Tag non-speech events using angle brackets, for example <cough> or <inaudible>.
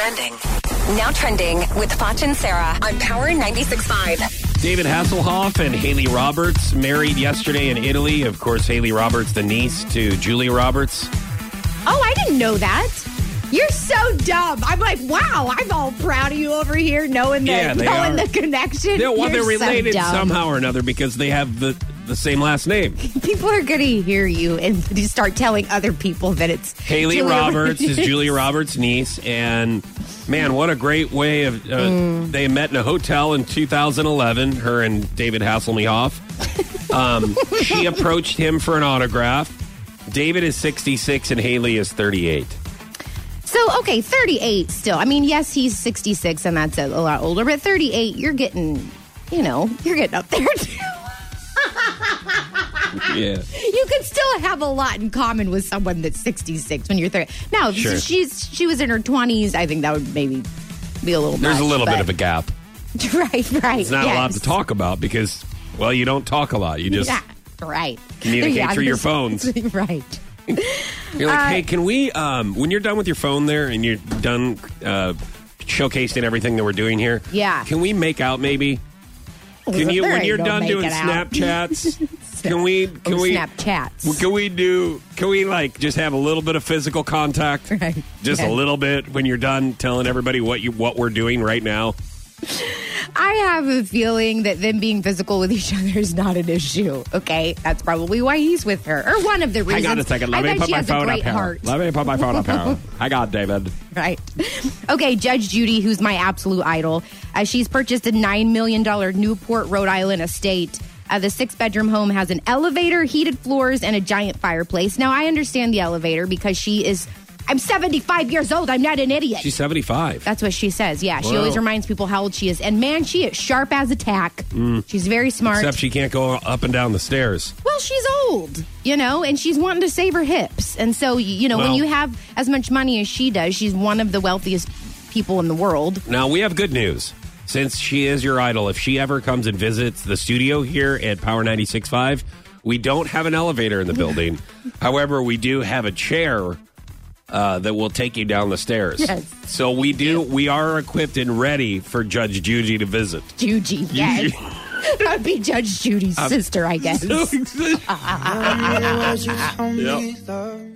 trending. Now trending with Foch and Sarah on Power 96.5. David Hasselhoff and Hayley Roberts married yesterday in Italy. Of course, Hayley Roberts, the niece to Julia Roberts. Oh, I didn't know that. You're so dumb. I'm like, wow, I'm all proud of you over here knowing the Yeah, they knowing are. the connection. They're, well, You're they're so related dumb. somehow or another because they have the, the same last name. <laughs> People are gonna hear you and you <laughs> start telling other people that it's Hayley Julia Roberts is Julia <laughs> Roberts' niece, and man, what a great way of. Uh, Mm. They met in a hotel in 2011. Her and David Hasselhoff. Um, she approached him for an autograph. David is 66 and Hayley is 38. So okay, 38 still. I mean, yes, he's 66 and that's a, a lot older, but 38, you're getting, you know, you're getting up there too. <laughs> Yeah. you could still have a lot in common with someone that's 66 when you're 30. Now, if Sure. she's she was in her 20s, I think that would maybe be a little There's a much, little bit but- of a gap. <laughs> right, right. It's not yes. allowed to talk about because, well, you don't talk a lot. You just Yeah, right. communicate <laughs> Yeah, through your phones. right. You're like, Uh, hey, can we, um, when you're done with your phone there and you're done uh, showcasing everything that we're doing here, Yeah. can we make out maybe? Can you, when you're done doing. <laughs> Snapchats, can we, can we, Snapchats. can we do, can we like just have a little bit of physical contact? Right. Just a little bit when you're done telling everybody what you, what we're doing right now. <laughs> I have a feeling that them being physical with each other is not an issue. Okay, that's probably why he's with her, or one of the reasons. Hang on a second. Let I me put my phone up here. Let me put my phone up here. <laughs> Hang on, David. Right. Okay, Judge Judy, who's my absolute idol, uh, she's purchased a $9 million Newport, Rhode Island estate. Uh, the six bedroom home has an elevator, heated floors, and a giant fireplace. Now, I understand the elevator because she is, I'm 75 years old. I'm not an idiot. She's 75. That's what she says. Yeah, she Wow. always reminds people how old she is. And man, she is sharp as a tack. She's very smart. Mm. Except she can't go up and down the stairs. Well, she's old, you know, and she's wanting to save her hips. And so, you know, when you have as much money as she does, she's one of the wealthiest people in the world. Now, we have good news. Since she is your idol, if she ever comes and visits the studio here at Power 96.5, we don't have an elevator in the building. <laughs> However, we do have a chair uh, that will take you down the stairs. Yes. So we do. We are equipped and ready for Judge Judy to visit. Judy, yes. That'd <laughs> be Judge Judy's sister, I guess. <laughs> What you Yep. though.